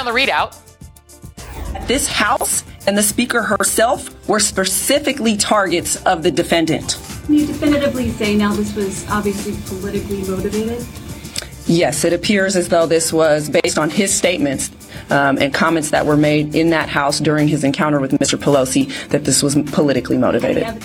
On the ReidOut. This House and the Speaker herself were specifically targets of the defendant. Can you definitively say now this was obviously politically motivated? Yes, it appears as though this was based on his statements um, and comments that were made in that House during his encounter with Mr. Pelosi that this was politically motivated.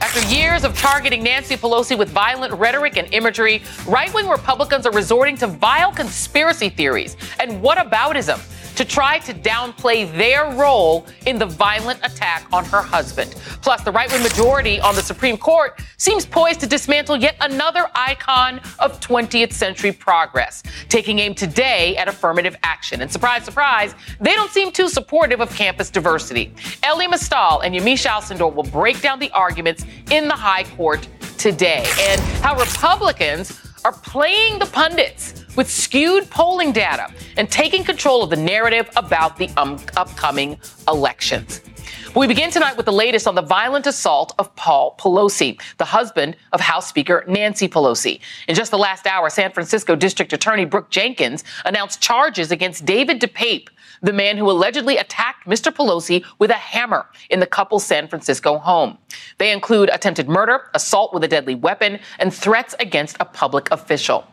After years of targeting Nancy Pelosi with violent rhetoric and imagery, right wing Republicans are resorting to vile conspiracy theories and whataboutism to try to downplay their role in the violent attack on her husband. Plus, the right wing majority on the Supreme Court seems poised to dismantle yet another icon of 20th century progress, taking aim today at affirmative action. And surprise, surprise, they don't seem too supportive of campus diversity. Elie Mystal and Yamiche Alcindor will break down the arguments in the high court today and how Republicans are playing the pundits with skewed polling data and taking control of the narrative about the um, upcoming elections. We begin tonight with the latest on the violent assault of Paul Pelosi, the husband of House Speaker Nancy Pelosi. In just the last hour, San Francisco District Attorney Brooke Jenkins announced charges against David DePape, the man who allegedly attacked Mr. Pelosi with a hammer in the couple's San Francisco home. They include attempted murder, assault with a deadly weapon, and threats against a public official.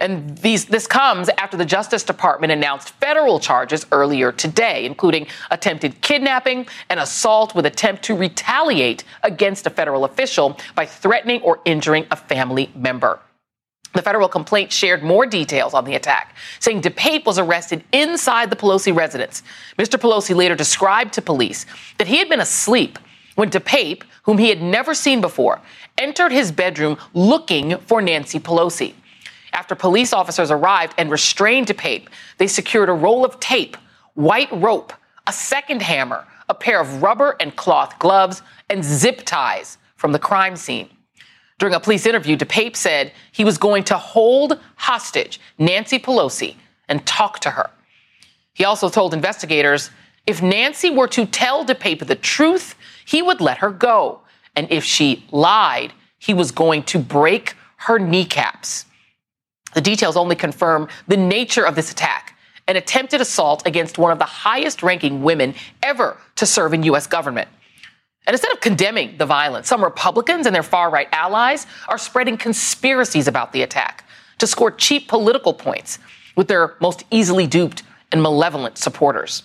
And these, this comes after the Justice Department announced federal charges earlier today, including attempted kidnapping and assault with attempt to retaliate against a federal official by threatening or injuring a family member. The federal complaint shared more details on the attack, saying DePape was arrested inside the Pelosi residence. Mr. Pelosi later described to police that he had been asleep when DePape, whom he had never seen before, entered his bedroom looking for Nancy Pelosi. After police officers arrived and restrained DePape, they secured a roll of tape, white rope, a second hammer, a pair of rubber and cloth gloves, and zip ties from the crime scene. During a police interview, DePape said he was going to hold hostage Nancy Pelosi and talk to her. He also told investigators if Nancy were to tell DePape the truth, he would let her go. And if she lied, he was going to break her kneecaps. The details only confirm the nature of this attack an attempted assault against one of the highest ranking women ever to serve in U.S. government. And instead of condemning the violence, some Republicans and their far right allies are spreading conspiracies about the attack to score cheap political points with their most easily duped and malevolent supporters.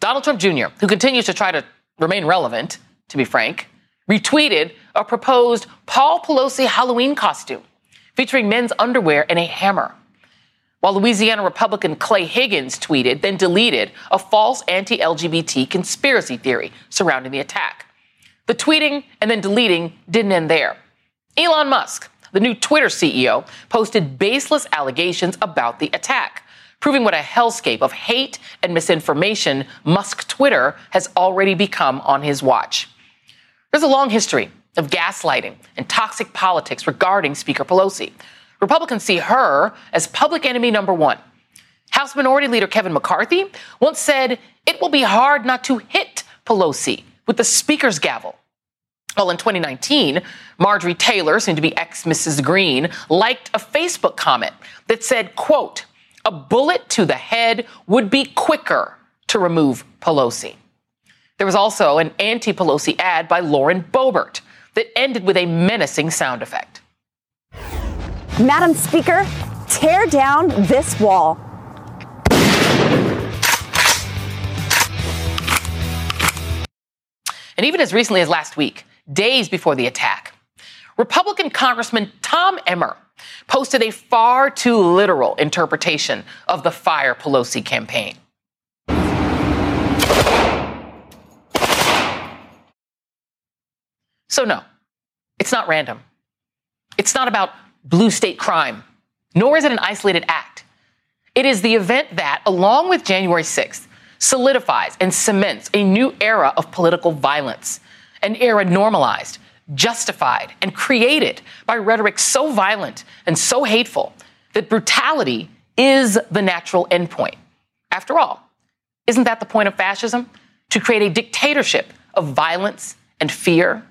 Donald Trump Jr., who continues to try to remain relevant, to be frank, retweeted a proposed Paul Pelosi Halloween costume featuring men's underwear and a hammer. While Louisiana Republican Clay Higgins tweeted, then deleted a false anti LGBT conspiracy theory surrounding the attack. The tweeting and then deleting didn't end there. Elon Musk, the new Twitter CEO, posted baseless allegations about the attack, proving what a hellscape of hate and misinformation Musk Twitter has already become on his watch. There's a long history of gaslighting and toxic politics regarding Speaker Pelosi. Republicans see her as public enemy number one. House Minority Leader Kevin McCarthy once said it will be hard not to hit Pelosi with the Speaker's gavel. Well, in 2019, Marjorie Taylor, soon to be ex Mrs. Greene, liked a Facebook comment that said, quote, a bullet to the head would be quicker to remove Pelosi. There was also an anti Pelosi ad by Lauren Boebert that ended with a menacing sound effect. Madam Speaker, tear down this wall. And even as recently as last week, days before the attack, Republican Congressman Tom Emmer posted a far too literal interpretation of the Fire Pelosi campaign. So, no, it's not random. It's not about blue state crime, nor is it an isolated act. It is the event that, along with January 6th, solidifies and cements a new era of political violence, an era normalized, justified, and created by rhetoric so violent and so hateful that brutality is the natural endpoint. After all, isn't that the point of fascism? To create a dictatorship of violence and fear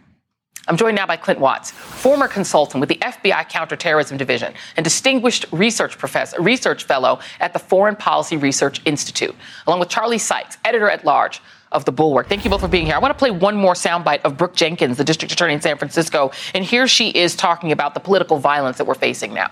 I'm joined now by Clint Watts, former consultant with the FBI Counterterrorism Division and distinguished research professor, research fellow at the Foreign Policy Research Institute, along with Charlie Sykes, editor at large of the Bulwark. Thank you both for being here. I want to play one more soundbite of Brooke Jenkins, the district attorney in San Francisco, and here she is talking about the political violence that we're facing now.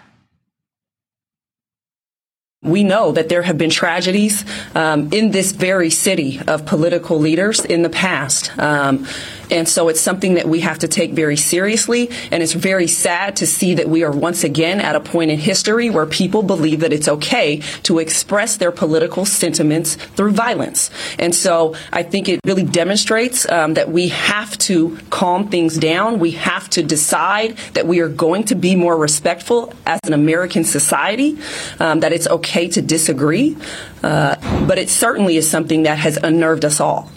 We know that there have been tragedies um, in this very city of political leaders in the past. Um, and so it's something that we have to take very seriously. And it's very sad to see that we are once again at a point in history where people believe that it's okay to express their political sentiments through violence. And so I think it really demonstrates um, that we have to calm things down. We have to decide that we are going to be more respectful as an American society, um, that it's okay to disagree. Uh, but it certainly is something that has unnerved us all.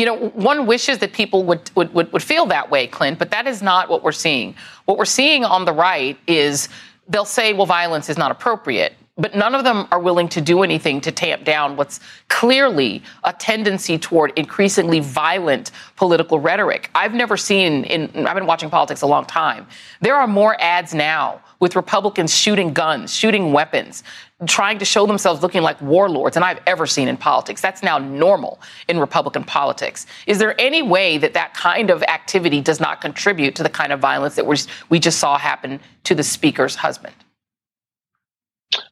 You know, one wishes that people would, would, would, would feel that way, Clint, but that is not what we're seeing. What we're seeing on the right is they'll say, well, violence is not appropriate but none of them are willing to do anything to tamp down what's clearly a tendency toward increasingly violent political rhetoric. I've never seen in I've been watching politics a long time. There are more ads now with Republicans shooting guns, shooting weapons, trying to show themselves looking like warlords than I've ever seen in politics. That's now normal in Republican politics. Is there any way that that kind of activity does not contribute to the kind of violence that we just saw happen to the speaker's husband?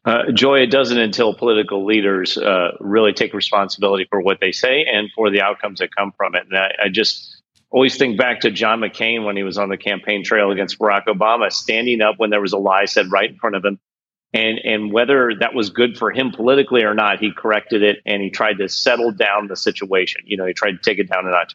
Uh, Joy, it doesn't until political leaders uh, really take responsibility for what they say and for the outcomes that come from it. And I, I just always think back to John McCain when he was on the campaign trail against Barack Obama, standing up when there was a lie said right in front of him. And, and whether that was good for him politically or not, he corrected it and he tried to settle down the situation. You know, he tried to take it down a notch.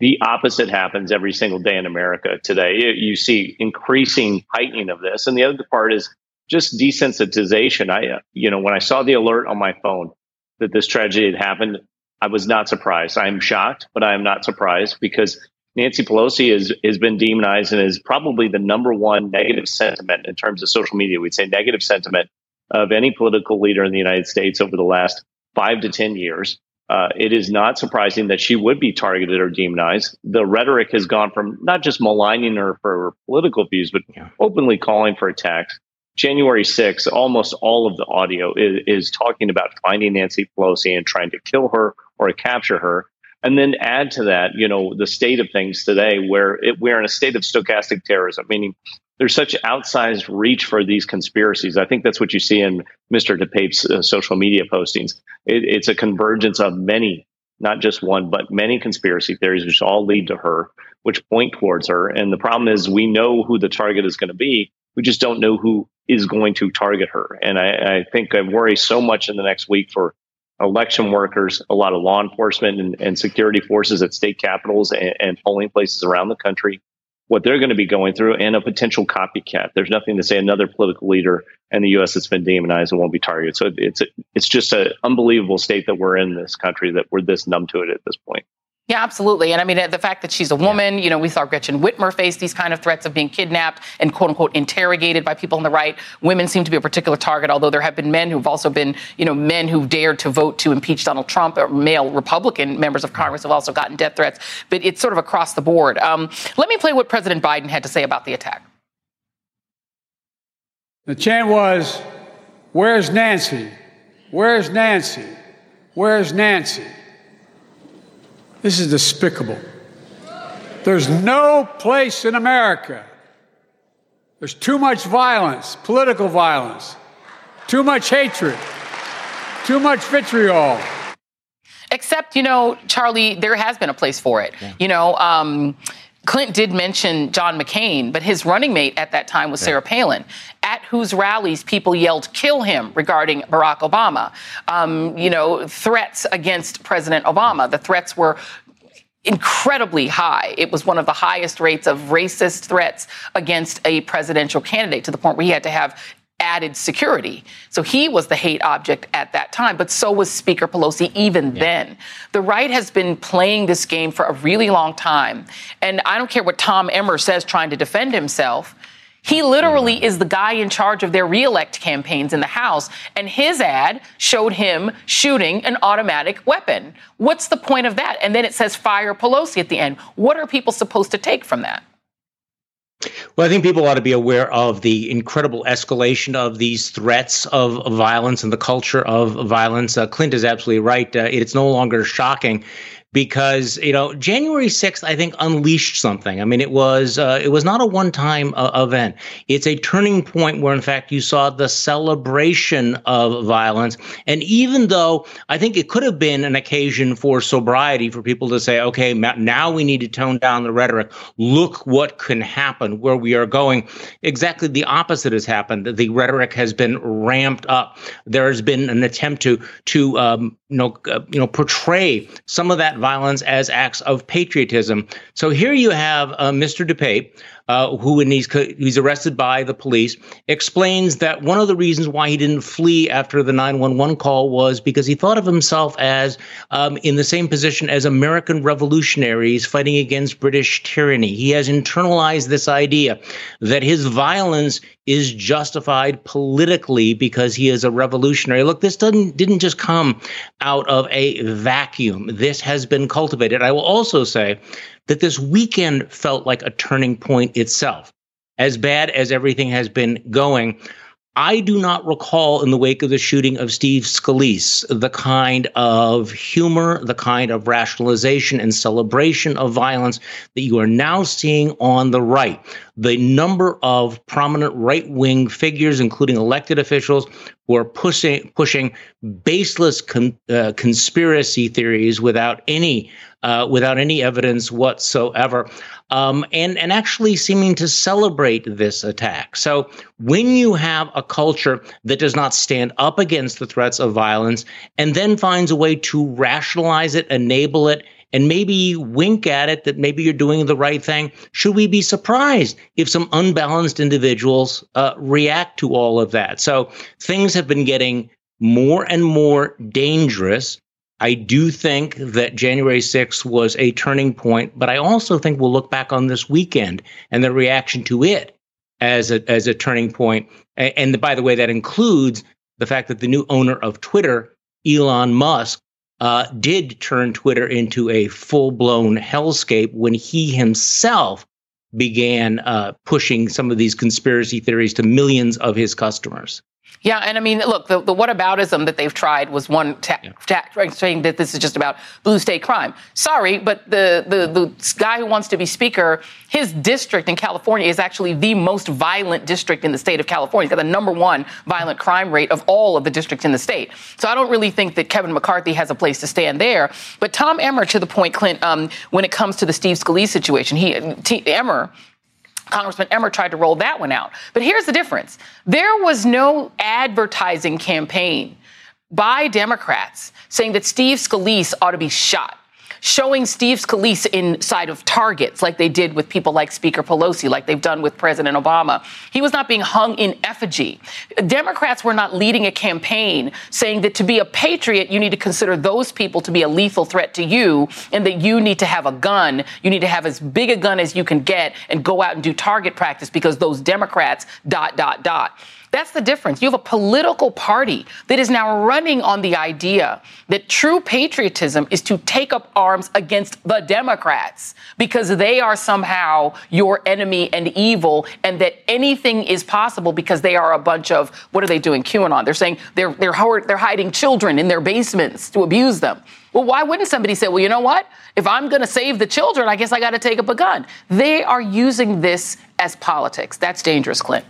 The opposite happens every single day in America today. You, see increasing heightening of this. And the other part is just desensitization. I, you know, when I saw the alert on my phone that this tragedy had happened, I was not surprised. I'm shocked, but I am not surprised because Nancy Pelosi has, has been demonized and is probably the number one negative sentiment in terms of social media. We'd say negative sentiment of any political leader in the United States over the last five to 10 years. Uh, it is not surprising that she would be targeted or demonized. The rhetoric has gone from not just maligning her for her political views, but openly calling for attacks. January 6th, almost all of the audio is, is talking about finding Nancy Pelosi and trying to kill her or capture her. And then add to that, you know, the state of things today where it, we're in a state of stochastic terrorism, meaning there's such outsized reach for these conspiracies. I think that's what you see in Mr. DePape's uh, social media postings. It, it's a convergence of many, not just one, but many conspiracy theories, which all lead to her, which point towards her. And the problem is we know who the target is going to be. We just don't know who is going to target her. And I, I think I worry so much in the next week for election workers, a lot of law enforcement and, and security forces at state capitals and, and, polling places around the country, what they're going to be going through, and a potential copycat. There's nothing to say another political leader in the U.S. that's been demonized and won't be targeted. So it's it's just an unbelievable state that we're in this country that we're this numb to it at this point. Yeah, absolutely. And I mean, the fact that she's a woman, you know, we saw Gretchen Whitmer face these kind of threats of being kidnapped and quote unquote interrogated by people on the right. Women seem to be a particular target, although there have been men who've also been, you know, men who have dared to vote to impeach Donald Trump, or male Republican members of Congress have also gotten death threats. But it's sort of across the board. Um, let me play what President Biden had to say about the attack. The chant was, Where's Nancy? Where's Nancy? Where's Nancy? This is despicable. There's no place in America. There's too much violence, political violence, too much hatred, too much vitriol. Except, you know, Charlie, there has been a place for it. Yeah. You know, um, Clint did mention John McCain, but his running mate at that time was Sarah Palin, whose rallies people yelled "kill him" regarding Barack Obama. Um, you know, threats against President Obama. The threats were incredibly high. It was one of the highest rates of racist threats against a presidential candidate to the point where he had to have added security. So he was the hate object at that time, but so was Speaker Pelosi even yeah. then. The right has been playing this game for a really long time. And I don't care what Tom Emmer says trying to defend himself. He literally is the guy in charge of their reelect campaigns in the House, and his ad showed him shooting an automatic weapon. What's the point of that? And then it says fire Pelosi at the end. What are people supposed to take from that? Well, I think people ought to be aware of the incredible escalation of these threats of violence and the culture of violence. Uh, Clint is absolutely right. Uh, it's no longer shocking because you know January 6th I think unleashed something. I mean it was uh, it was not a one-time uh, event. It's a turning point where in fact you saw the celebration of violence and even though I think it could have been an occasion for sobriety for people to say okay now we need to tone down the rhetoric. Look what can happen where we are going. Exactly the opposite has happened. The rhetoric has been ramped up. There has been an attempt to to um, you know uh, you know portray some of that violence as acts of patriotism. So here you have uh, Mr. DePape, uh, who, when he's, he's arrested by the police, explains that one of the reasons why he didn't flee after the 911 call was because he thought of himself as um, in the same position as American revolutionaries fighting against British tyranny. He has internalized this idea that his violence is justified politically because he is a revolutionary. Look, this doesn't didn't just come out of a vacuum. This has been cultivated. I will also say that this weekend felt like a turning point itself. As bad as everything has been going, I do not recall in the wake of the shooting of Steve Scalise the kind of humor, the kind of rationalization and celebration of violence that you are now seeing on the right. The number of prominent right wing figures, including elected officials, who are pushing pushing baseless con, uh, conspiracy theories without any uh, without any evidence whatsoever, um, and and actually seeming to celebrate this attack. So when you have a culture that does not stand up against the threats of violence and then finds a way to rationalize it, enable it, and maybe wink at it that maybe you're doing the right thing. Should we be surprised if some unbalanced individuals uh, react to all of that? So things have been getting more and more dangerous I do think that January 6th was a turning point, but I also think we'll look back on this weekend and the reaction to it as a, as a turning point. And, by the way, that includes the fact that the new owner of Twitter, Elon Musk, uh, did turn Twitter into a full blown hellscape when he himself began uh, pushing some of these conspiracy theories to millions of his customers. Yeah, and I mean, look, the, the whataboutism that they've tried was one ta- ta- saying that this is just about blue state crime. Sorry, but the, the, the guy who wants to be speaker, his district in California is actually the most violent district in the state of California. He's got the number one violent crime rate of all of the districts in the state. So I don't really think that Kevin McCarthy has a place to stand there. But Tom Emmer, to the point, Clint, um, when it comes to the Steve Scalise situation, he T- Emmer Congressman Emmer tried to roll that one out. But here's the difference there was no advertising campaign by Democrats saying that Steve Scalise ought to be shot showing Steve Scalise inside of targets like they did with people like Speaker Pelosi, like they've done with President Obama. He was not being hung in effigy. Democrats were not leading a campaign saying that to be a patriot, you need to consider those people to be a lethal threat to you and that you need to have a gun. You need to have as big a gun as you can get and go out and do target practice because those Democrats dot, dot, dot. That's the difference. You have a political party that is now running on the idea that true patriotism is to take up arms against the Democrats because they are somehow your enemy and evil, and that anything is possible because they are a bunch of what are they doing? QAnon. They're saying they're they're they're hiding children in their basements to abuse them. Well, why wouldn't somebody say, well, you know what? If I'm going to save the children, I guess I got to take up a gun. They are using this as politics. That's dangerous, Clint.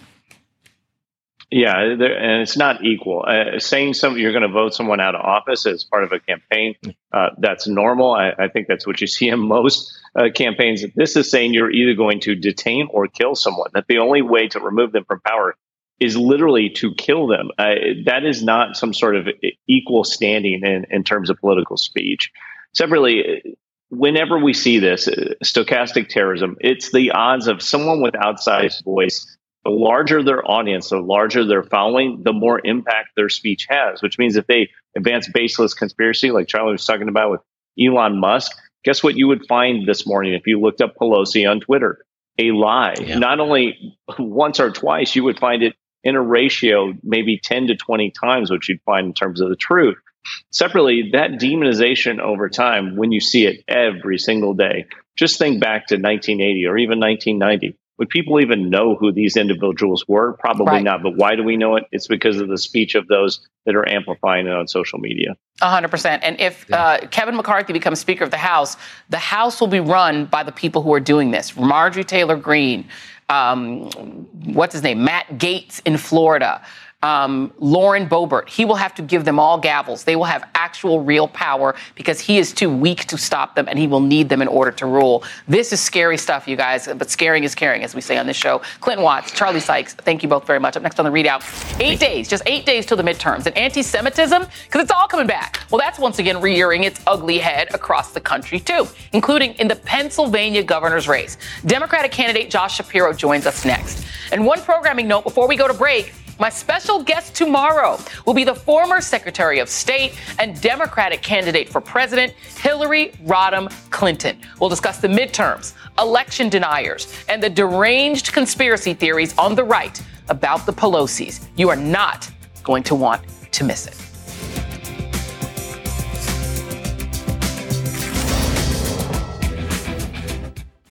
Yeah, and it's not equal. Uh, saying some you're going to vote someone out of office as part of a campaign, uh, that's normal. I, I, think that's what you see in most uh, campaigns. This is saying you're either going to detain or kill someone. That the only way to remove them from power is literally to kill them. Uh, that is not some sort of equal standing in, in terms of political speech. Separately, whenever we see this uh, stochastic terrorism, it's the odds of someone with outsized voice. The larger their audience, the larger their following, the more impact their speech has. Which means if they advance baseless conspiracy, like Charlie was talking about with Elon Musk, guess what you would find this morning if you looked up Pelosi on Twitter? A lie. Yeah. Not only once or twice, you would find it in a ratio maybe 10 to 20 times what you'd find in terms of the truth. Separately, that demonization over time, when you see it every single day, just think back to 1980 or even 1990. Would people even know who these individuals were? Probably right. not. But why do we know it? It's because of the speech of those that are amplifying it on social media. 100%. And if uh, Kevin McCarthy becomes Speaker of the House, the House will be run by the people who are doing this Marjorie Taylor Greene, um, what's his name? Matt Gaetz in Florida um, Lauren Boebert. He will have to give them all gavels. They will have actual real power because he is too weak to stop them and he will need them in order to rule. This is scary stuff, you guys, but scaring is caring, as we say on this show. Clinton Watts, Charlie Sykes, thank you both very much. Up next on the ReidOut, eight days, just eight days till the midterms. And anti Semitism, because it's all coming back. Well, that's once again rearing its ugly head across the country, too, including in the Pennsylvania governor's race. Democratic candidate Josh Shapiro joins us next. And one programming note before we go to break. My special guest tomorrow will be the former Secretary of State and Democratic candidate for president, Hillary Rodham Clinton. We'll discuss the midterms, election deniers, and the deranged conspiracy theories on the right about the Pelosi's. You are not going to want to miss it.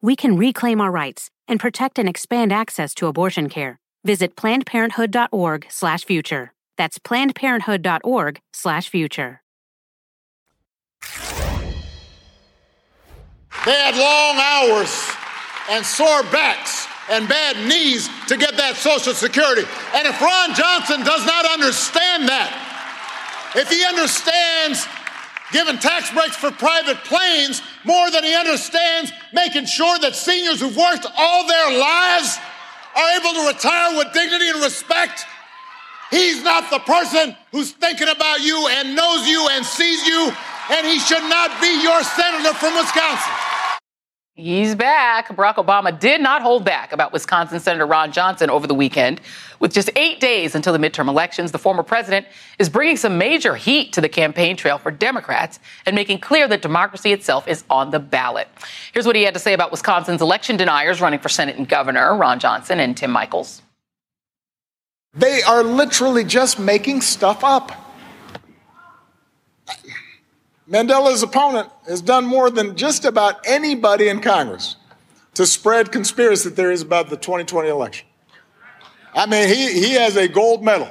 we can reclaim our rights and protect and expand access to abortion care. Visit plannedparenthood.org/future. That's plannedparenthood.org/future. They had long hours and sore backs and bad knees to get that Social Security. And if Ron Johnson does not understand that, if he understands giving tax breaks for private planes more than he understands making sure that seniors who've worked all their lives are able to retire with dignity and respect. He's not the person who's thinking about you and knows you and sees you, and he should not be your senator from Wisconsin. He's back. Barack Obama did not hold back about Wisconsin Senator Ron Johnson over the weekend. With just eight days until the midterm elections, the former president is bringing some major heat to the campaign trail for Democrats and making clear that democracy itself is on the ballot. Here's what he had to say about Wisconsin's election deniers running for Senate and governor, Ron Johnson and Tim Michels. They are literally just making stuff up. Mandela's opponent has done more than just about anybody in Congress to spread conspiracy theories about the 2020 election. I mean, he, he has a gold medal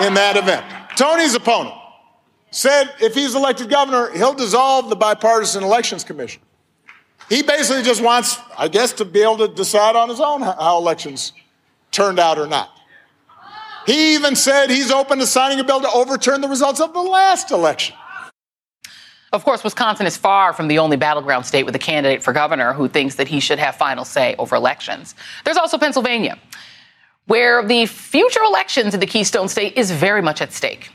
in that event. Tony's opponent said if he's elected governor, he'll dissolve the Bipartisan Elections Commission. He basically just wants, I guess, to be able to decide on his own how elections turned out or not. He even said he's open to signing a bill to overturn the results of the last election. Of course, Wisconsin is far from the only battleground state with a candidate for governor who thinks that he should have final say over elections. There's also Pennsylvania, where the future elections in the Keystone State is very much at stake.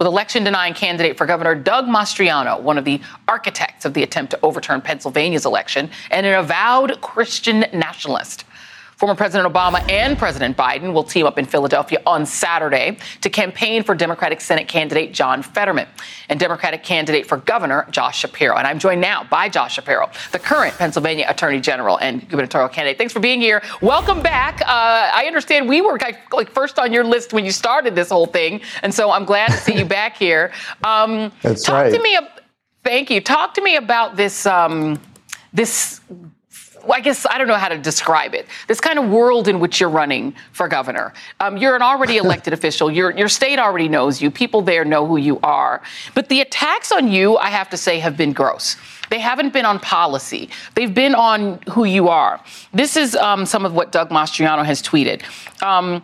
With election denying candidate for governor Doug Mastriano, one of the architects of the attempt to overturn Pennsylvania's election, and an avowed Christian nationalist. Former President Obama and President Biden will team up in Philadelphia on Saturday to campaign for Democratic Senate candidate John Fetterman and Democratic candidate for governor Josh Shapiro. And I'm joined now by Josh Shapiro, the current Pennsylvania Attorney General and gubernatorial candidate. Thanks for being here. Welcome back. Uh, I understand we were like first on your list when you started this whole thing, and so I'm glad to see you back here. Um, That's talk right. to me. Thank you. Talk to me about this. Um, this I guess I don't know how to describe it. This kind of world in which you're running for governor. Um, you're an already elected official. Your your state already knows you. People there know who you are. But the attacks on you, I have to say, have been gross. They haven't been on policy. They've been on who you are. This is um, some of what Doug Mastriano has tweeted. Um,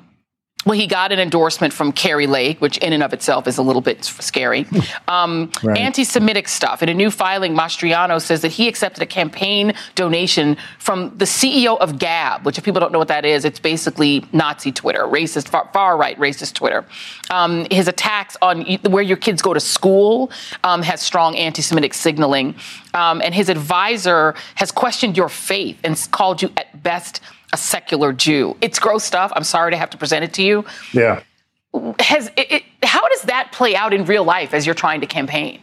well, he got an endorsement from Kari Lake, which in and of itself is a little bit scary. Um, right. Anti Semitic stuff. In a new filing, Mastriano says that he accepted a campaign donation from the CEO of Gab, which, if people don't know what that is, it's basically Nazi Twitter, racist, far right racist Twitter. Um, his attacks on where your kids go to school um, has strong anti Semitic signaling. Um, and his advisor has questioned your faith and called you, at best, a secular Jew. It's gross stuff. I'm sorry to have to present it to you. Yeah. Has it, it, how does that play out in real life as you're trying to campaign?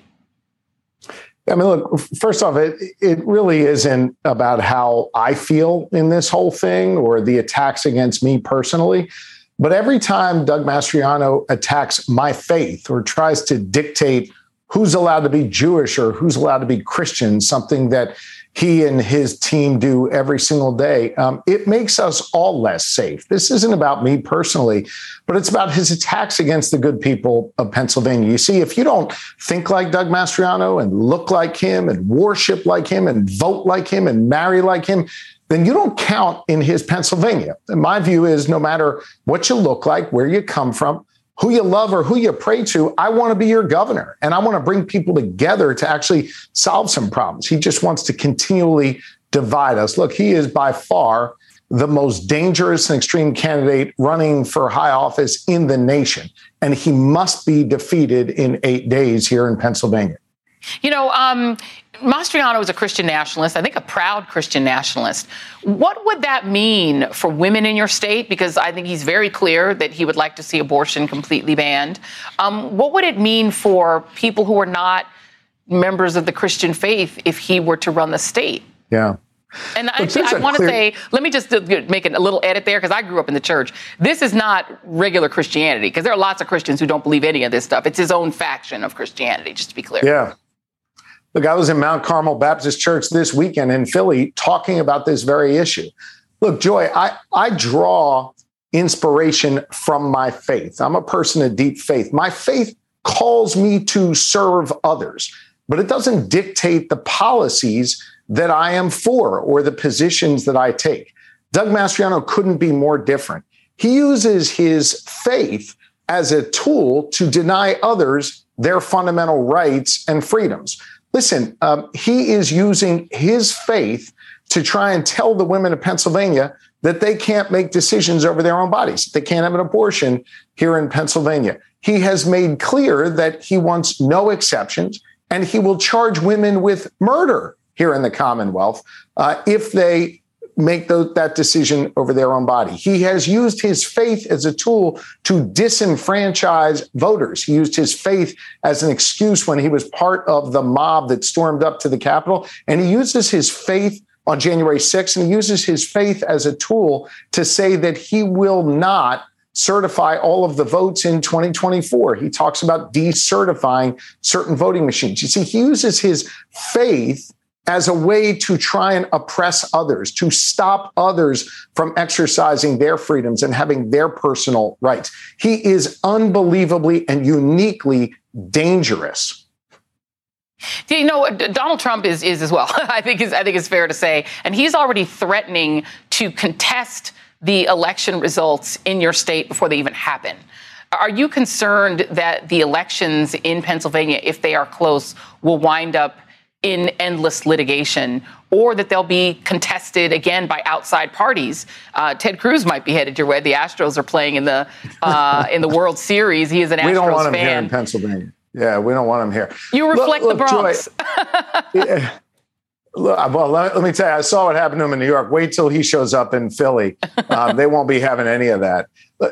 I mean, look, first off, it, it really isn't about how I feel in this whole thing or the attacks against me personally. But every time Doug Mastriano attacks my faith or tries to dictate who's allowed to be Jewish or who's allowed to be Christian, something that he and his team do every single day, um, it makes us all less safe. This isn't about me personally, but it's about his attacks against the good people of Pennsylvania. You see, if you don't think like Doug Mastriano and look like him and worship like him and vote like him and marry like him, then you don't count in his Pennsylvania. And my view is no matter what you look like, where you come from, who you love or who you pray to, I want to be your governor. And I want to bring people together to actually solve some problems. He just wants to continually divide us. Look, he is by far the most dangerous and extreme candidate running for high office in the nation. And he must be defeated in eight days here in Pennsylvania. You know, um, Mastriano is a Christian nationalist, I think a proud Christian nationalist. What would that mean for women in your state? Because I think he's very clear that he would like to see abortion completely banned. Um, what would it mean for people who are not members of the Christian faith if he were to run the state? Yeah. And I, I want to clear... say, let me just make a little edit there because I grew up in the church. This is not regular Christianity because there are lots of Christians who don't believe any of this stuff. It's his own faction of Christianity, just to be clear. Yeah. Look, I was in Mount Carmel Baptist Church this weekend in Philly talking about this very issue. Look, Joy, I, I draw inspiration from my faith. I'm a person of deep faith. My faith calls me to serve others, but it doesn't dictate the policies that I am for or the positions that I take. Doug Mastriano couldn't be more different. He uses his faith as a tool to deny others their fundamental rights and freedoms. Listen, um, he is using his faith to try and tell the women of Pennsylvania that they can't make decisions over their own bodies. They can't have an abortion here in Pennsylvania. He has made clear that he wants no exceptions and he will charge women with murder here in the Commonwealth uh, if they make that decision over their own body. He has used his faith as a tool to disenfranchise voters. He used his faith as an excuse when he was part of the mob that stormed up to the Capitol. And he uses his faith on January 6th and he uses his faith as a tool to say that he will not certify all of the votes in 2024. He talks about decertifying certain voting machines. You see, he uses his faith as a way to try and oppress others, to stop others from exercising their freedoms and having their personal rights. He is unbelievably and uniquely dangerous. You know, Donald Trump is is as well. I think is I think it's fair to say, and he's already threatening to contest the election results in your state before they even happen. Are you concerned that the elections in Pennsylvania, if they are close, will wind up in endless litigation or that they'll be contested again by outside parties. Uh, Ted Cruz might be headed your way. The Astros are playing in the uh, in the World Series. He is an Astros fan. We don't want him fan. here in Pennsylvania. Yeah, we don't want him here. You reflect look, look, the Bronx. Joy, yeah, well, let, let, me tell you, I saw what happened to him in New York. Wait till he shows up in Philly. Um, they won't be having any of that.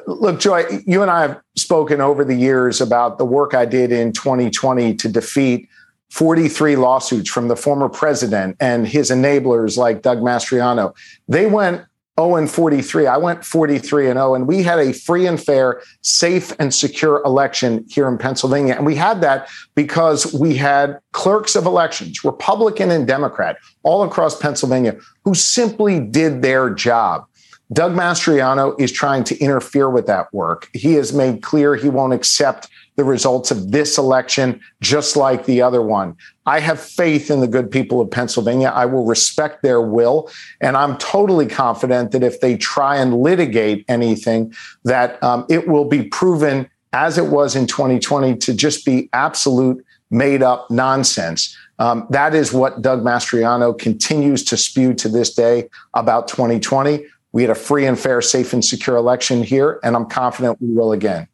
Look, Joy, you and I have spoken over the years about the work I did in 2020 to defeat 43 lawsuits from the former president and his enablers like Doug Mastriano. They went 0 and 43. I went 43 and 0, and we had a free and fair, safe and secure election here in Pennsylvania. And we had that because we had clerks of elections, Republican and Democrat, all across Pennsylvania, who simply did their job. Doug Mastriano is trying to interfere with that work. He has made clear he won't accept the results of this election, just like the other one. I have faith in the good people of Pennsylvania. I will respect their will. And I'm totally confident that if they try and litigate anything, that um, it will be proven, as it was in 2020, to just be absolute made up nonsense. Um, that is what Doug Mastriano continues to spew to this day about 2020. We had a free and fair, safe and secure election here, and I'm confident we will again.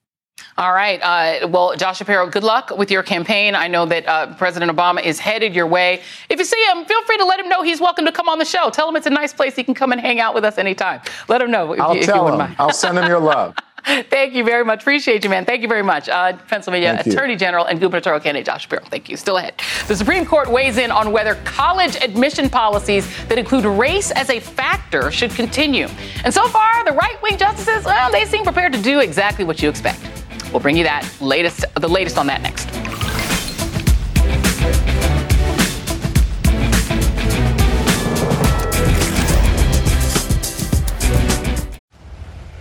All right. Uh, well, Josh Shapiro, good luck with your campaign. I know that uh, President Obama is headed your way. If you see him, feel free to let him know he's welcome to come on the show. Tell him it's a nice place. He can come and hang out with us anytime. Let him know. If I'll you, tell if him. Mind. I'll send him your love. Thank you very much. Appreciate you, man. Thank you very much. Uh, Pennsylvania Thank Attorney you. General and gubernatorial candidate Josh Shapiro. Thank you. Still ahead. The Supreme Court weighs in on whether college admission policies that include race as a factor should continue. And so far, the right wing justices, well, they seem prepared to do exactly what you expect. We'll bring you that latest, the latest on that next.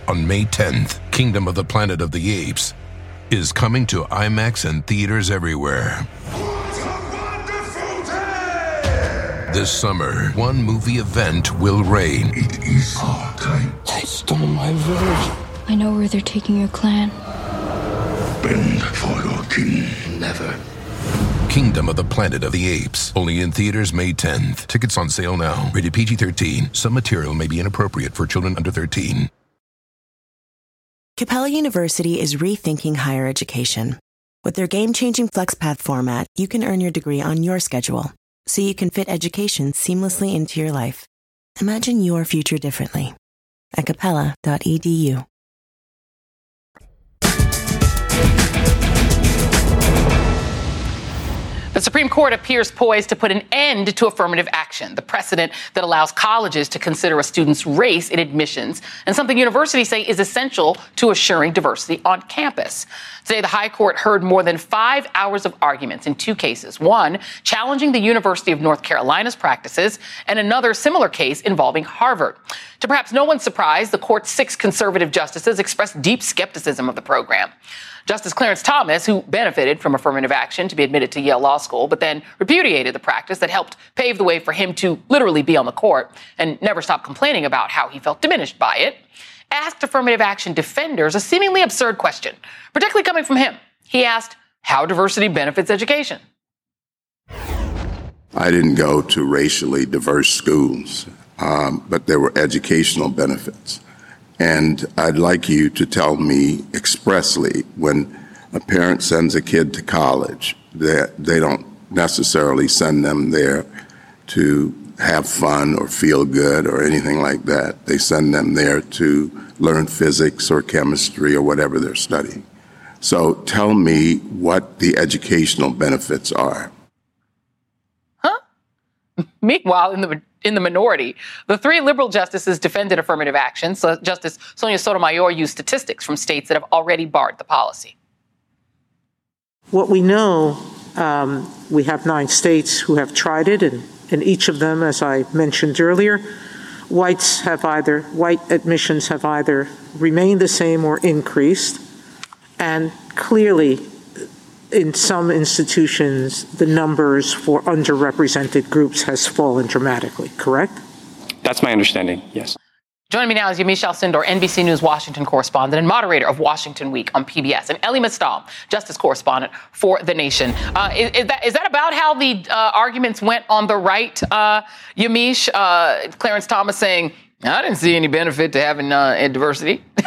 On May 10th, Kingdom of the Planet of the Apes is coming to IMAX and theaters everywhere. This summer, one movie event will reign. It is our time. They stole my village. I know where they're taking your clan. Bend for your king. Never. Kingdom of the Planet of the Apes. Only in theaters May 10th. Tickets on sale now. Rated PG 13. Some material may be inappropriate for children under 13. Capella University is rethinking higher education. With their game changing FlexPath format, you can earn your degree on your schedule, so you can fit education seamlessly into your life. Imagine your future differently at capella.edu. Supreme Court appears poised to put an end to affirmative action, the precedent that allows colleges to consider a student's race in admissions, and something universities say is essential to assuring diversity on campus. Today, the High Court heard more than five hours of arguments in two cases one challenging the University of North Carolina's practices, and another similar case involving Harvard. To perhaps no one's surprise, the court's six conservative justices expressed deep skepticism of the program. Justice Clarence Thomas, who benefited from affirmative action to be admitted to Yale Law School, but then repudiated the practice that helped pave the way for him to literally be on the court and never stop complaining about how he felt diminished by it, asked affirmative action defenders a seemingly absurd question, particularly coming from him. He asked how diversity benefits education. I didn't go to racially diverse schools, um, but there were educational benefits. And I'd like you to tell me expressly when a parent sends a kid to college that they don't necessarily send them there to have fun or feel good or anything like that. They send them there to learn physics or chemistry or whatever they're studying. So tell me what the educational benefits are. Meanwhile, in the in the minority, the three liberal justices defended affirmative action. So Justice Sonia Sotomayor used statistics from states that have already barred the policy. What we know, um, we have nine states who have tried it, and in each of them, as I mentioned earlier, whites have either white admissions have either remained the same or increased, and clearly in some institutions, the numbers for underrepresented groups has fallen dramatically, correct? That's my understanding, yes. Joining me now is Yamiche Alcindor, NBC News Washington correspondent and moderator of Washington Week on PBS, and Elie Mystal, justice correspondent for The Nation. Uh, is, is, that, is that about how the uh, arguments went on the right, uh, Yamiche? Uh, Clarence Thomas saying, I didn't see any benefit to having uh, diversity.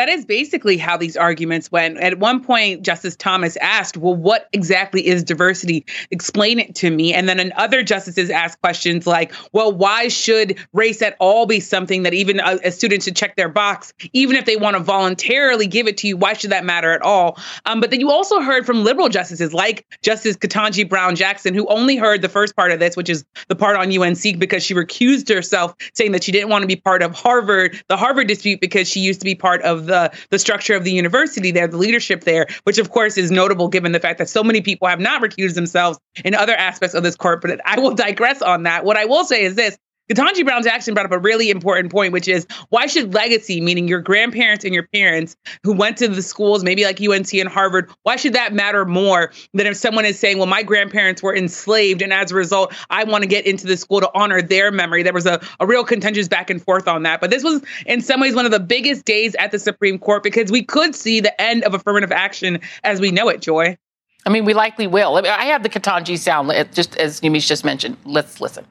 that is basically how these arguments went. At one point, Justice Thomas asked, Well, what exactly is diversity? Explain it to me. And then other justices asked questions like, Well, why should race at all be something that even a, a student should check their box, even if they want to voluntarily give it to you? Why should that matter at all? Um, but then you also heard from liberal justices like Justice Ketanji Brown Jackson, who only heard the first part of this, which is the part on UNC, because she recused herself, saying that she didn't want to be part of Harvard, the Harvard dispute, because she used to be part of the, the structure of the university there, the leadership there, which of course is notable given the fact that so many people have not recused themselves in other aspects of this court. But I will digress on that. What I will say is this Ketanji Brown Jackson brought up a really important point, which is why should legacy, meaning your grandparents and your parents who went to the schools, maybe like UNC and Harvard, why should that matter more than if someone is saying, well, my grandparents were enslaved and as a result, I want to get into the school to honor their memory? There was a, a real contentious back and forth on that. But this was, in some ways, one of the biggest days at the Supreme Court because we could see the end of affirmative action as we know it, Joy. I mean, we likely will. I have the Ketanji sound, just as Yamiche just mentioned. Let's listen.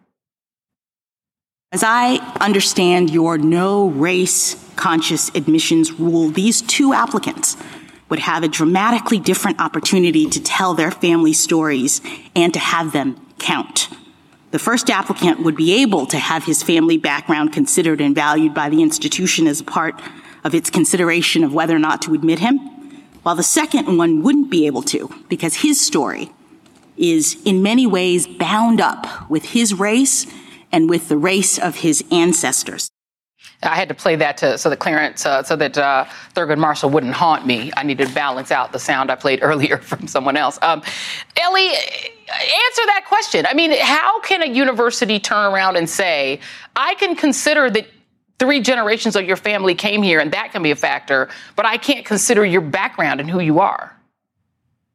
As I understand your no race conscious admissions rule, these two applicants would have a dramatically different opportunity to tell their family stories and to have them count. The first applicant would be able to have his family background considered and valued by the institution as a part of its consideration of whether or not to admit him, while the second one wouldn't be able to because his story is in many ways bound up with his race and with the race of his ancestors. I had to play that to, so that Clarence, uh, so that uh, Thurgood Marshall wouldn't haunt me. I needed to balance out the sound I played earlier from someone else. Um, Elie, answer that question. I mean, how can a university turn around and say, I can consider that three generations of your family came here and that can be a factor, but I can't consider your background and who you are?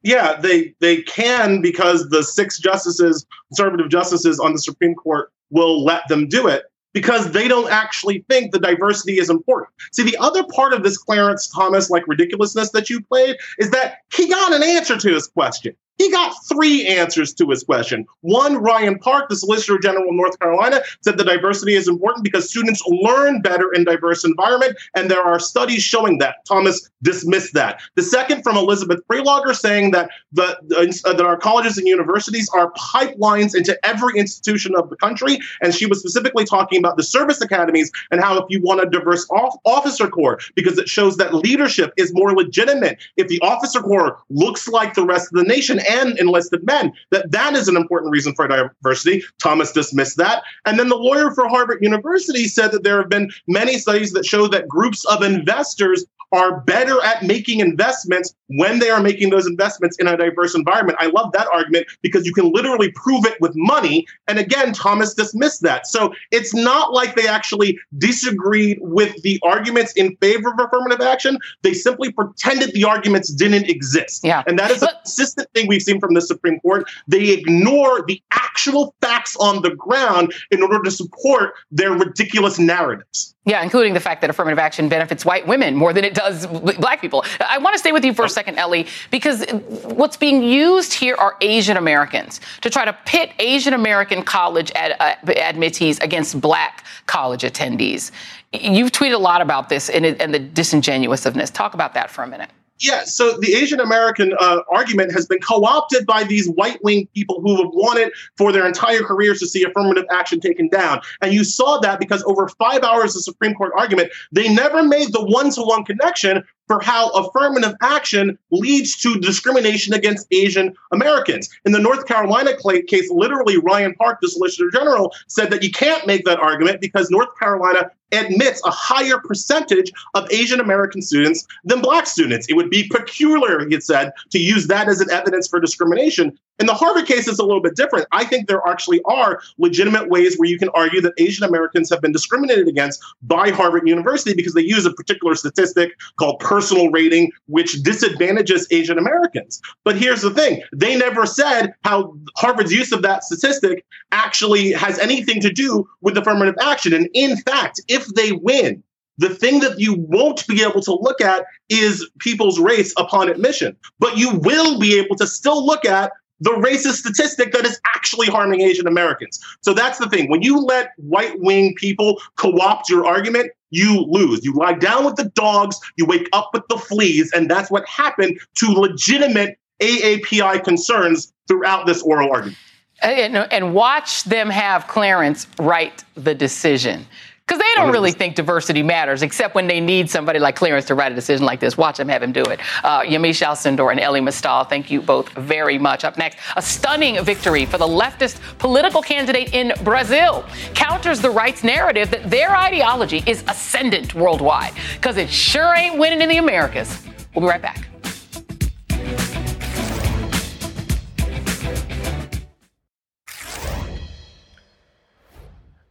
Yeah, they they can because the six justices, conservative justices on the Supreme Court will let them do it because they don't actually think the diversity is important. See, the other part of this Clarence Thomas like ridiculousness that you played is that he got an answer to his question. He got three answers to his question. One, Ryan Park, the Solicitor General of North Carolina, said the diversity is important because students learn better in diverse environment, and there are studies showing that. Thomas dismissed that. The second from Elizabeth Prelogar saying that the, uh, that our colleges and universities are pipelines into every institution of the country, and she was specifically talking about the service academies and how if you want a diverse off- officer corps, because it shows that leadership is more legitimate if the officer corps looks like the rest of the nation and enlisted men, that that is an important reason for diversity. Thomas dismissed that. And then the lawyer for Harvard University said that there have been many studies that show that groups of investors are better at making investments when they are making those investments in a diverse environment. I love that argument because you can literally prove it with money. And again, Thomas dismissed that. So it's not like they actually disagreed with the arguments in favor of affirmative action. They simply pretended the arguments didn't exist. Yeah. And that is a consistent thing we've seen from the Supreme Court. They ignore the actual facts on the ground in order to support their ridiculous narratives. Yeah, including the fact that affirmative action benefits white women more than it does black people. I want to stay with you for a second, Elie, because what's being used here are Asian Americans to try to pit Asian American college ad, uh, admittees against black college attendees. You've tweeted a lot about this and, and the disingenuousness. Talk about that for a minute. Yeah, so the Asian American uh, argument has been co opted by these white wing people who have wanted for their entire careers to see affirmative action taken down. And you saw that because over five hours of Supreme Court argument, they never made the one to one connection for how affirmative action leads to discrimination against Asian Americans. In the North Carolina case, literally, Ryan Park, the Solicitor General, said that you can't make that argument because North Carolina admits a higher percentage of Asian American students than black students. It would be peculiar, he had said, to use that as an evidence for discrimination. In the Harvard case, it's a little bit different. I think there actually are legitimate ways where you can argue that Asian Americans have been discriminated against by Harvard University because they use a particular statistic called personal rating, which disadvantages Asian Americans. But here's the thing they never said how Harvard's use of that statistic actually has anything to do with affirmative action. And in fact, if they win, the thing that you won't be able to look at is people's race upon admission, but you will be able to still look at the racist statistic that is actually harming Asian Americans. So that's the thing. When you let white wing people co opt your argument, you lose. You lie down with the dogs, you wake up with the fleas, and that's what happened to legitimate AAPI concerns throughout this oral argument. And, and watch them have Clarence write the decision. Because they don't really think diversity matters, except when they need somebody like Clarence to write a decision like this. Watch them have him do it. Uh, Yamiche Alcindor and Elie Mystal, thank you both very much. Up next, a stunning victory for the leftist political candidate in Brazil counters the right's narrative that their ideology is ascendant worldwide, because it sure ain't winning in the Americas. We'll be right back.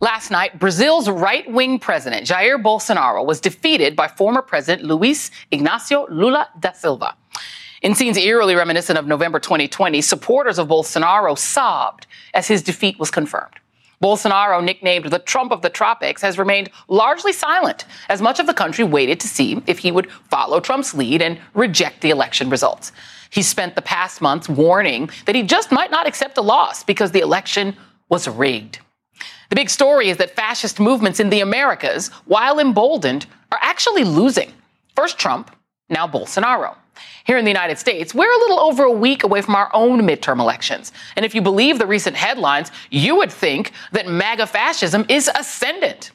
Last night, Brazil's right wing president, Jair Bolsonaro, was defeated by former President Luiz Ignacio Lula da Silva. In scenes eerily reminiscent of November 2020, supporters of Bolsonaro sobbed as his defeat was confirmed. Bolsonaro, nicknamed the Trump of the tropics, has remained largely silent as much of the country waited to see if he would follow Trump's lead and reject the election results. He spent the past months warning that he just might not accept a loss because the election was rigged. The big story is that fascist movements in the Americas, while emboldened, are actually losing. First Trump, now Bolsonaro. Here in the United States, we're a little over a week away from our own midterm elections. And if you believe the recent headlines, you would think that MAGA fascism is ascendant.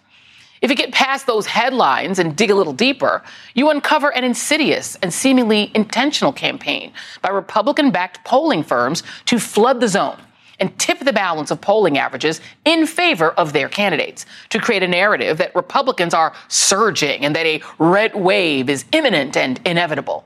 If you get past those headlines and dig a little deeper, you uncover an insidious and seemingly intentional campaign by Republican backed polling firms to flood the zone and tip the balance of polling averages in favor of their candidates to create a narrative that Republicans are surging and that a red wave is imminent and inevitable.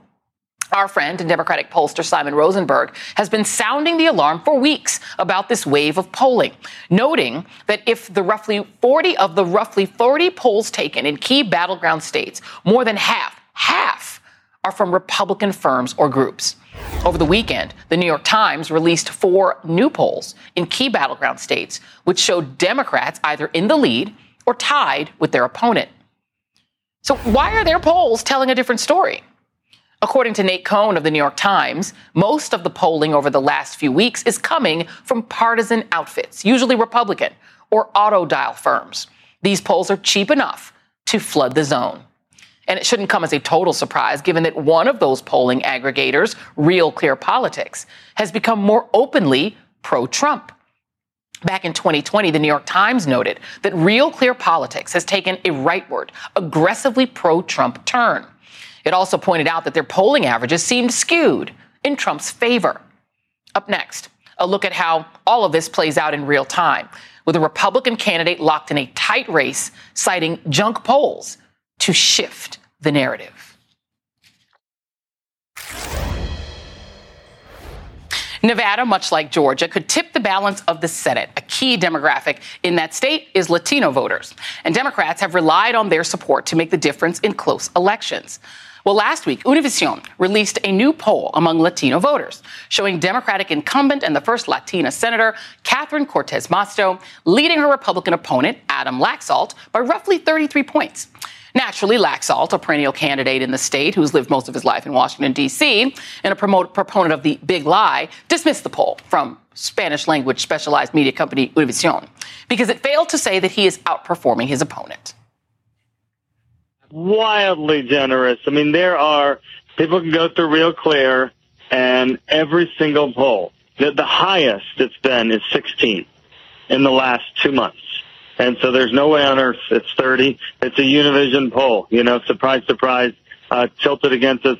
Our friend and Democratic pollster Simon Rosenberg has been sounding the alarm for weeks about this wave of polling, noting that if the roughly 40 of the roughly 40 polls taken in key battleground states, more than half, half are from Republican firms or groups. Over the weekend, the New York Times released four new polls in key battleground states, which showed Democrats either in the lead or tied with their opponent. So, why are their polls telling a different story? According to Nate Cohn of the New York Times, most of the polling over the last few weeks is coming from partisan outfits, usually Republican or auto dial firms. These polls are cheap enough to flood the zone. And it shouldn't come as a total surprise, given that one of those polling aggregators, Real Clear Politics, has become more openly pro Trump. Back in 2020, the New York Times noted that Real Clear Politics has taken a rightward, aggressively pro Trump turn. It also pointed out that their polling averages seemed skewed in Trump's favor. Up next, a look at how all of this plays out in real time, with a Republican candidate locked in a tight race, citing junk polls to shift the narrative. Nevada, much like Georgia, could tip the balance of the Senate. A key demographic in that state is Latino voters. And Democrats have relied on their support to make the difference in close elections. Well, last week, Univision released a new poll among Latino voters, showing Democratic incumbent and the first Latina senator, Catherine Cortez Masto, leading her Republican opponent, Adam Laxalt, by roughly 33 points. Naturally, Laxalt, a perennial candidate in the state who's lived most of his life in Washington, D.C., and a promote, proponent of the big lie, dismissed the poll from Spanish language specialized media company Univision because it failed to say that he is outperforming his opponent. Wildly generous. I mean, there are people can go through real clear, and every single poll, the, the highest it's been is 16 in the last two months. And so there's no way on earth it's 30. It's a Univision poll. You know, surprise, surprise, uh, tilted against us.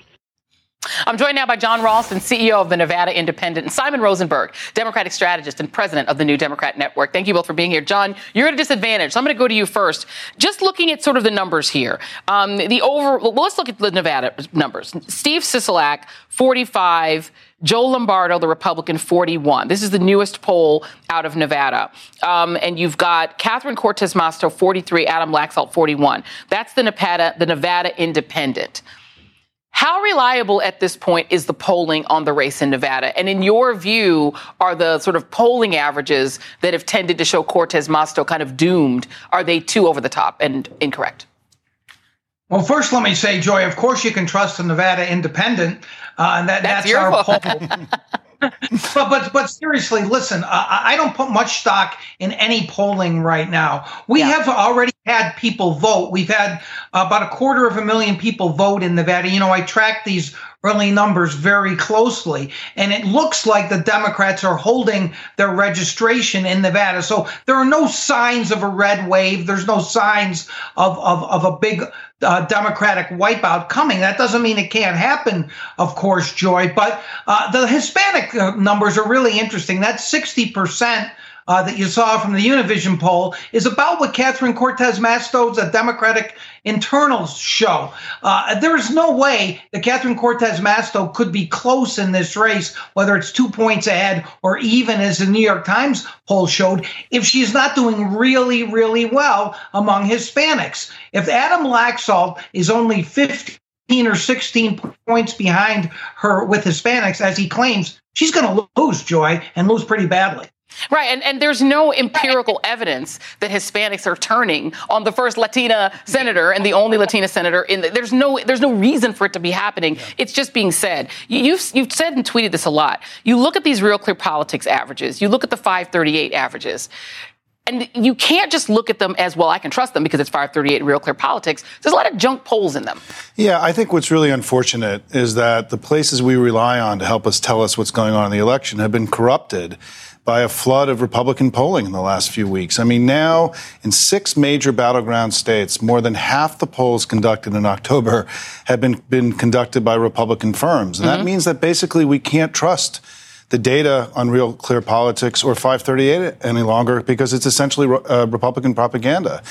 I'm joined now by Jon Ralston, CEO of the Nevada Independent, and Simon Rosenberg, Democratic strategist and president of the New Democrat Network. Thank you both for being here. Jon, you're at a disadvantage, so I'm going to go to you first. Just looking at sort of the numbers here, um, the over. Well, let's look at the Nevada numbers. Steve Sisolak, 45. Joe Lombardo, the Republican, 41. This is the newest poll out of Nevada. Um, and you've got Catherine Cortez Masto, 43, Adam Laxalt, 41. That's the Nevada, the Nevada Independent. How reliable at this point is the polling on the race in Nevada? And in your view, are the sort of polling averages that have tended to show Cortez Masto kind of doomed, are they too over the top and incorrect? Well, first, let me say, Joy, of course you can trust the Nevada Independent. Uh, and that, that's, that's our poll. but but but seriously, listen. Uh, I don't put much stock in any polling right now. We yeah. have already had people vote. We've had about a quarter of a million people vote in Nevada. You know, I track these early numbers very closely, and it looks like the Democrats are holding their registration in Nevada. So there are no signs of a red wave. There's no signs of of, of a big uh, Democratic wipeout coming. That doesn't mean it can't happen, of course, Joy. But uh, the Hispanic uh, numbers are really interesting. That's 60% uh, that you saw from the Univision poll is about what Catherine Cortez Masto's a Democratic internals show. Uh, there is no way that Catherine Cortez Masto could be close in this race, whether it's two points ahead or even as the New York Times poll showed, if she's not doing really, really well among Hispanics. If Adam Laxalt is only 15 or 16 points behind her with Hispanics, as he claims, she's going to lose, Joy, and lose pretty badly. Right, and, and there's no empirical evidence that Hispanics are turning on the first Latina senator and the only Latina senator. In the, there's no there's no reason for it to be happening. Yeah. It's just being said. You, have you've said and tweeted this a lot. You look at these Real Clear Politics averages. You look at the 538 averages. And you can't just look at them as, well, I can trust them because it's 538 Real Clear Politics. There's a lot of junk polls in them. Yeah, I think what's really unfortunate is that the places we rely on to help us tell us what's going on in the election have been corrupted by a flood of Republican polling in the last few weeks. I mean, now in six major battleground states, more than half the polls conducted in October have been, been conducted by Republican firms. And mm-hmm. that means that basically we can't trust the data on Real Clear Politics or 538 any longer because it's essentially uh, Republican propaganda.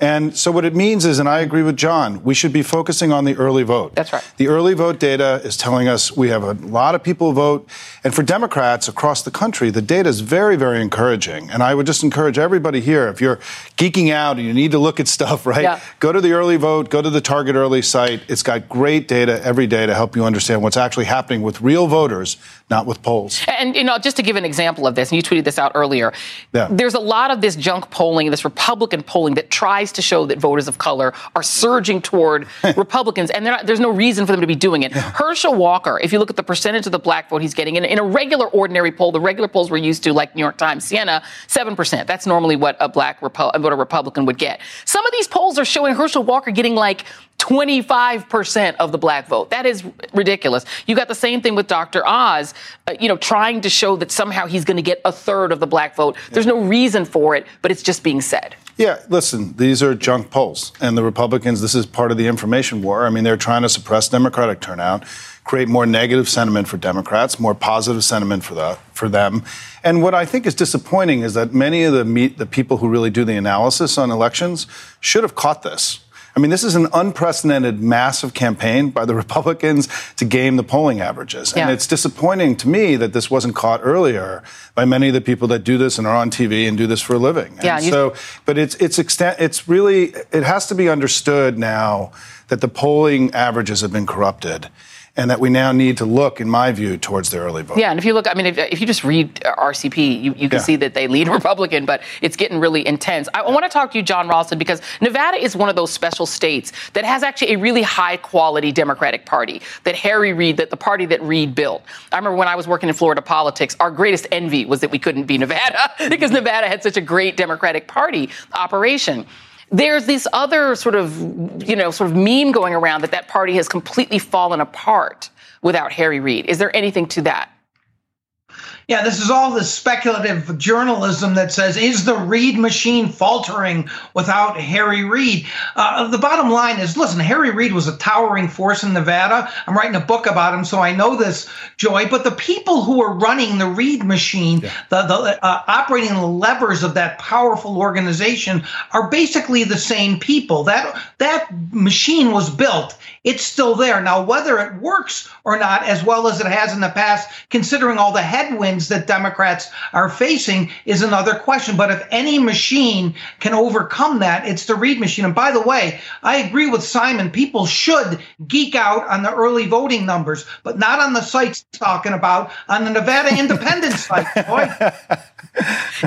And so what it means is, and I agree with Jon, we should be focusing on the early vote. That's right. The early vote data is telling us we have a lot of people vote. And for Democrats across the country, the data is very, very encouraging. And I would just encourage everybody here, if you're geeking out and you need to look at stuff, right? Yeah. Go to the early vote, go to the Target Early site. It's got great data every day to help you understand what's actually happening with real voters, not with polls. And, you know, just to give an example of this, and you tweeted this out earlier, yeah. there's a lot of this junk polling, this Republican polling that tries to show that voters of color are surging toward Republicans, and not, there's no reason for them to be doing it. Herschel Walker, if you look at the percentage of the black vote he's getting in, in a regular, ordinary poll, the regular polls we're used to, like New York Times, Siena, seven percent. That's normally what a black Repo- what a Republican would get. Some of these polls are showing Herschel Walker getting like 25% of the black vote. That is ridiculous. You got the same thing with Dr. Oz, uh, you know, trying to show that somehow he's going to get a third of the black vote. There's no reason for it, but it's just being said. Yeah, listen, these are junk polls. And the Republicans, this is part of the information war. I mean, they're trying to suppress Democratic turnout, create more negative sentiment for Democrats, more positive sentiment for, the, for them. And what I think is disappointing is that many of the, meet, the people who really do the analysis on elections should have caught this. I mean, this is an unprecedented massive campaign by the Republicans to game the polling averages. Yeah. And it's disappointing to me that this wasn't caught earlier by many of the people that do this and are on TV and do this for a living. Yeah, so, but it's, it's extent, it's really, it has to be understood now that the polling averages have been corrupted and that we now need to look, in my view, towards the early vote. Yeah, and if you look, I mean, if, if you just read RCP, you, you can yeah. see that they lead Republican, but it's getting really intense. I, I want to talk to you, Jon Ralston, because Nevada is one of those special states that has actually a really high quality Democratic Party that Harry Reid, that the party that Reid built. I remember when I was working in Florida politics, our greatest envy was that we couldn't be Nevada because Nevada had such a great Democratic Party operation there's this other sort of, you know, sort of meme going around that that party has completely fallen apart without Harry Reid. Is there anything to that? Yeah, this is all this speculative journalism that says, is the Reid machine faltering without Harry Reid? Uh, the bottom line is, listen, Harry Reid was a towering force in Nevada. I'm writing a book about him, so I know this, Joy. But the people who are running the Reid machine, yeah. the, the uh, operating the levers of that powerful organization, are basically the same people. That that machine was built. It's still there now. Whether it works or not, as well as it has in the past, considering all the headwinds headwinds that Democrats are facing is another question. But if any machine can overcome that, it's the Reid machine. And by the way, I agree with Simon. People should geek out on the early voting numbers, but not on the sites talking about on the Nevada Independent site. Boy.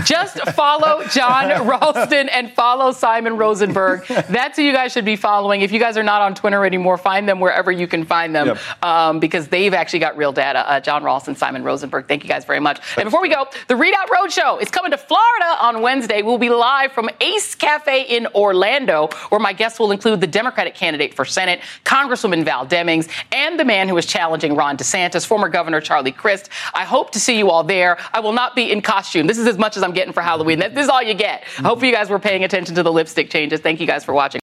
Just follow Jon Ralston and follow Simon Rosenberg. That's who you guys should be following. If you guys are not on Twitter anymore, find them wherever you can find them yep. um, because they've actually got real data. Uh, Jon Ralston, Simon Rosenberg, thank you guys very much. And before we go, the ReidOut Roadshow is coming to Florida on Wednesday. We'll be live from Ace Cafe in Orlando, where my guests will include the Democratic candidate for Senate, Congresswoman Val Demings, and the man who is challenging Ron DeSantis, former Governor Charlie Crist. I hope to see you all there. I will not be in costume. This is as much as I'm getting for Halloween. This is all you get. I hope you guys were paying attention to the lipstick changes. Thank you guys for watching.